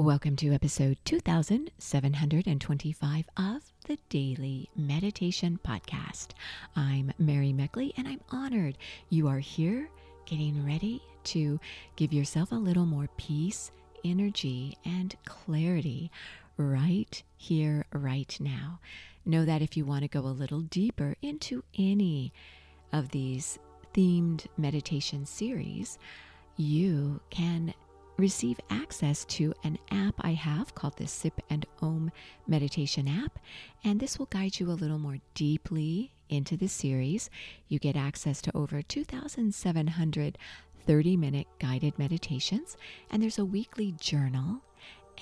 Welcome to episode 2725 of the Daily Meditation Podcast. I'm Mary Meckley, and I'm honored you are here getting ready to give yourself a little more peace, energy, and clarity right here, right now. Know that if you want to go a little deeper into any of these themed meditation series, you can receive access to an app I have called the Sip and Om Meditation app, and this will guide you a little more deeply into the series. You get access to over 2,700 30 minute guided meditations, and there's a weekly journal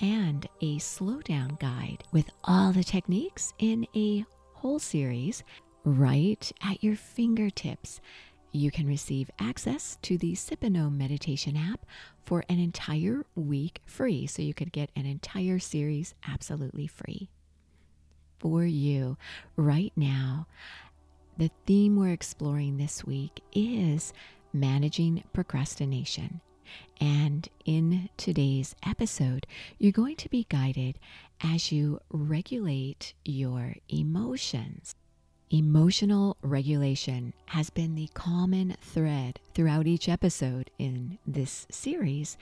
and a slowdown guide with all the techniques in a whole series right at your fingertips. You can receive access to the Sip and Om meditation app for an entire week free. So you could get an entire series absolutely free. For you right now, the theme we're exploring this week is managing procrastination. And in today's episode, you're going to be guided as you regulate your emotions. Emotional regulation has been the common thread throughout each episode in this series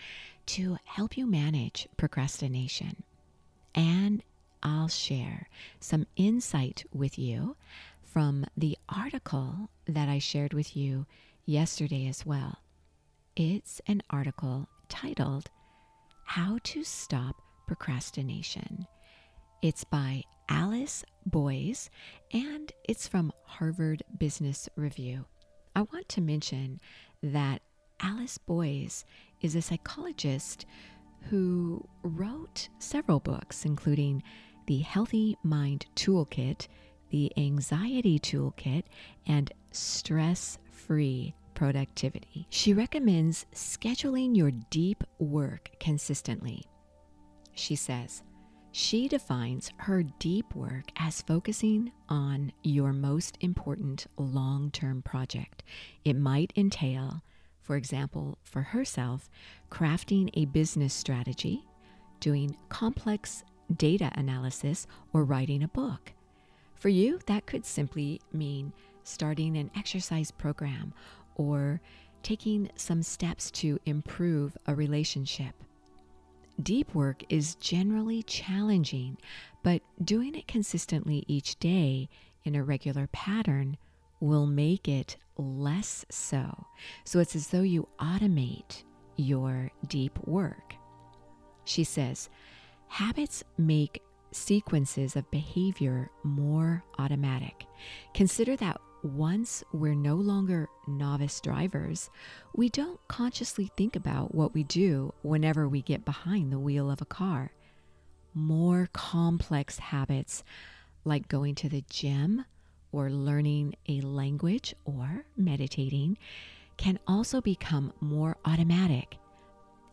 to help you manage procrastination. And I'll share some insight with you from the article that I shared with you yesterday as well. It's an article titled How to Stop Procrastination. It's by Alice Boyes, and it's from Harvard Business Review. I want to mention that Alice Boyes is a psychologist who wrote several books, including The Healthy Mind Toolkit, The Anxiety Toolkit, and Stress Free Productivity. She recommends scheduling your deep work consistently. She says, she defines her deep work as focusing on your most important long term project. It might entail, for example, for herself, crafting a business strategy, doing complex data analysis, or writing a book. For you, that could simply mean starting an exercise program or taking some steps to improve a relationship. Deep work is generally challenging, but doing it consistently each day in a regular pattern will make it less so. So it's as though you automate your deep work. She says, habits make sequences of behavior more automatic. Consider that once we're no longer novice drivers, we don't consciously think about what we do whenever we get behind the wheel of a car. More complex habits like going to the gym or learning a language or meditating can also become more automatic.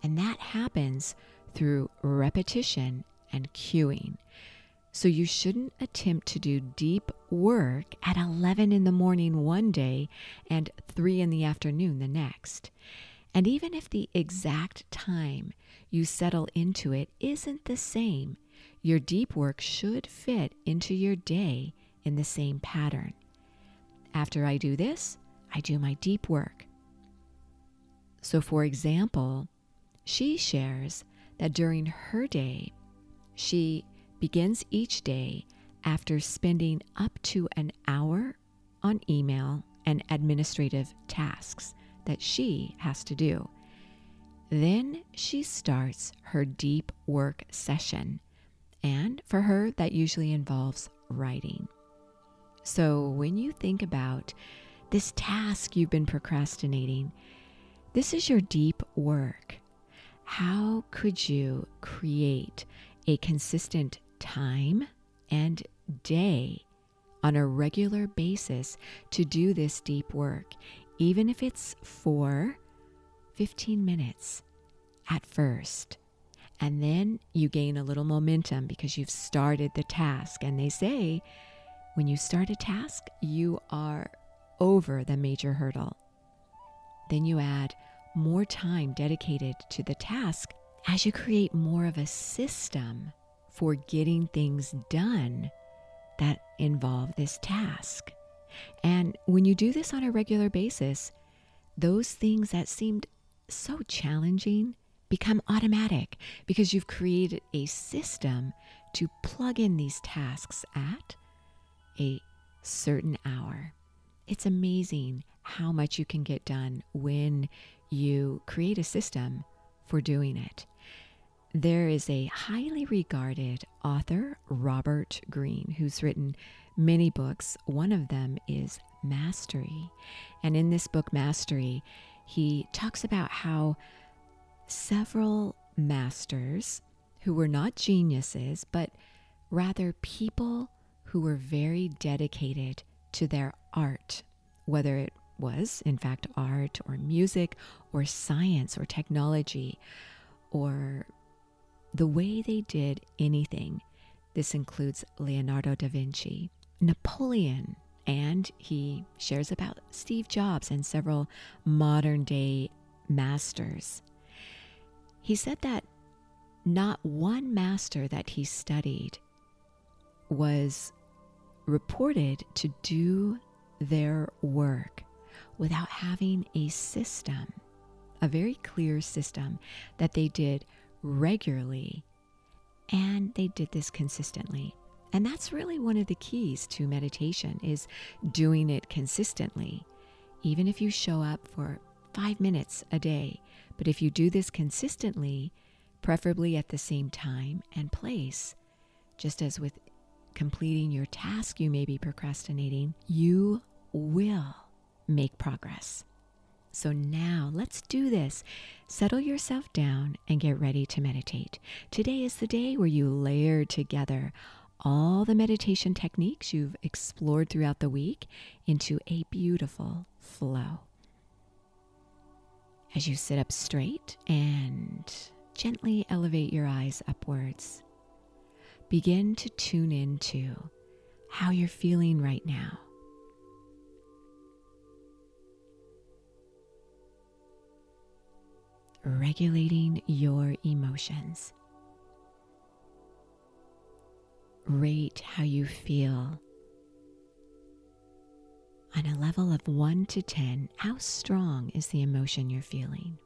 And that happens through repetition and cueing. So you shouldn't attempt to do deep work at 11 in the morning one day and 3 in the afternoon the next. And even if the exact time you settle into it isn't the same, your deep work should fit into your day in the same pattern. After I do this, I do my deep work. So, for example, she shares that during her day, she begins each day after spending up to an hour on email and administrative tasks that she has to do. Then she starts her deep work session. And for her, that usually involves writing. So when you think about this task you've been procrastinating, this is your deep work. How could you create a consistent time and day on a regular basis to do this deep work, even if it's for 15 minutes at first. And then you gain a little momentum because you've started the task. And they say when you start a task, you are over the major hurdle. Then you add more time dedicated to the task as you create more of a system for getting things done that involve this task. And when you do this on a regular basis, those things that seemed so challenging become automatic because you've created a system to plug in these tasks at a certain hour. It's amazing how much you can get done when you create a system for doing it. There is a highly regarded author, Robert Greene, who's written many books. One of them is Mastery. And in this book, Mastery, he talks about how several masters who were not geniuses, but rather people who were very dedicated to their art, whether it was, in fact, art or music or science or technology or the way they did anything. This includes Leonardo da Vinci, Napoleon, and he shares about Steve Jobs and several modern day masters. He said that not one master that he studied was reported to do their work without having a system, a very clear system that they did regularly and they did this consistently. And that's really one of the keys to meditation is doing it consistently. Even if you show up for 5 minutes a day, but if you do this consistently, preferably at the same time and place, just as with completing your task you may be procrastinating, you will make progress. So now let's do this. Settle yourself down and get ready to meditate. Today is the day where you layer together all the meditation techniques you've explored throughout the week into a beautiful flow. As you sit up straight and gently elevate your eyes upwards, begin to tune into how you're feeling right now. Regulating your emotions. Rate how you feel. On a level of 1 to 10, how strong is the emotion you're feeling?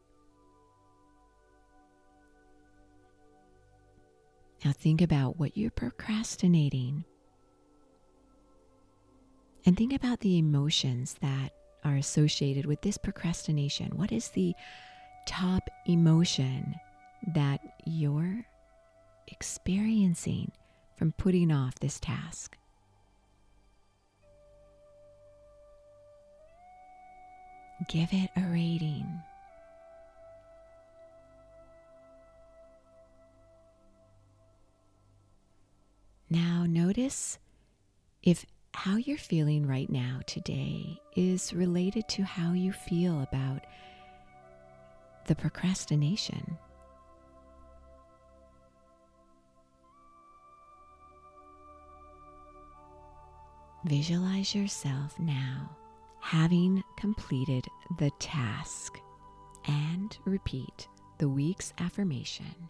Now think about what you're procrastinating and think about the emotions that are associated with this procrastination. What is the top emotion that you're experiencing from putting off this task? Give it a rating. Now, notice if how you're feeling right now today is related to how you feel about the procrastination. Visualize yourself now having completed the task and repeat the week's affirmation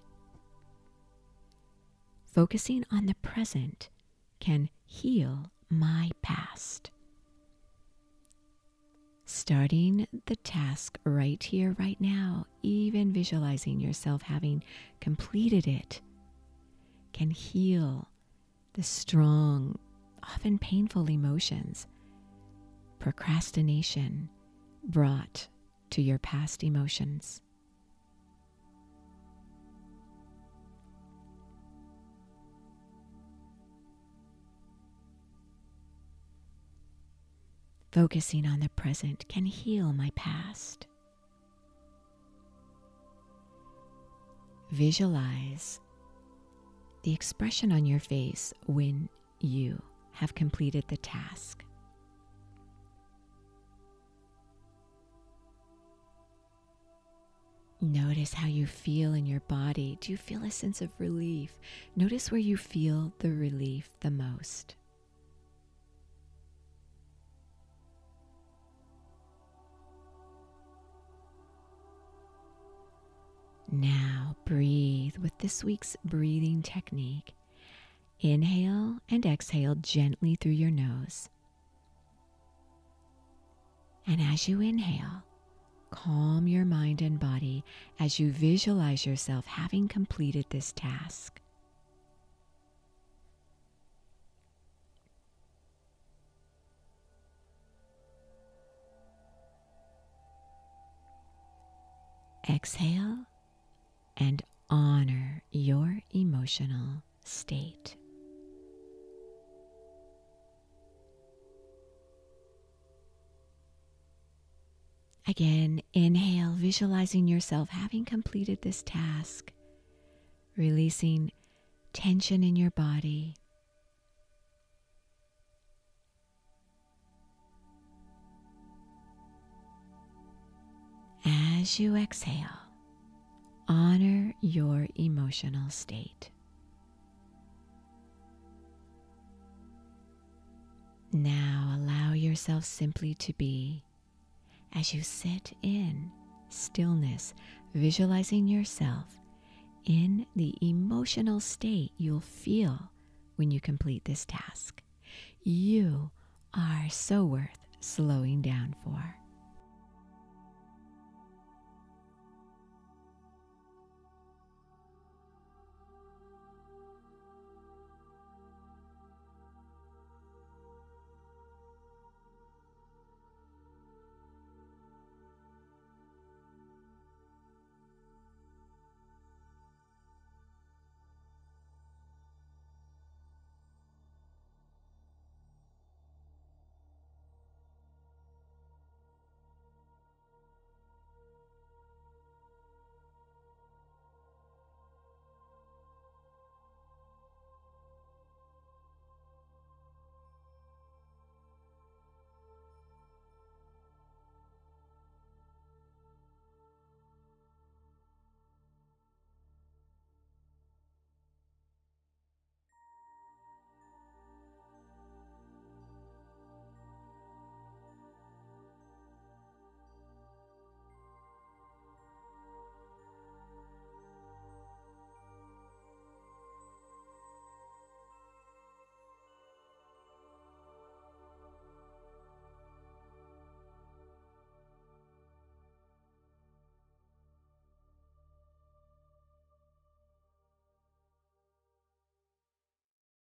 focusing on the present can heal my past. Starting the task right here, right now, even visualizing yourself having completed it, can heal the strong, often painful emotions procrastination brought to your past emotions. Focusing on the present can heal my past. Visualize the expression on your face when you have completed the task. Notice how you feel in your body. Do you feel a sense of relief? Notice where you feel the relief the most. Now breathe with this week's breathing technique. Inhale and exhale gently through your nose. And as you inhale, calm your mind and body as you visualize yourself having completed this task. Exhale and honor your emotional state. Again, inhale, visualizing yourself having completed this task, releasing tension in your body. As you exhale, honor your emotional state. Now allow yourself simply to be as you sit in stillness, visualizing yourself in the emotional state you'll feel when you complete this task. You are so worth slowing down for.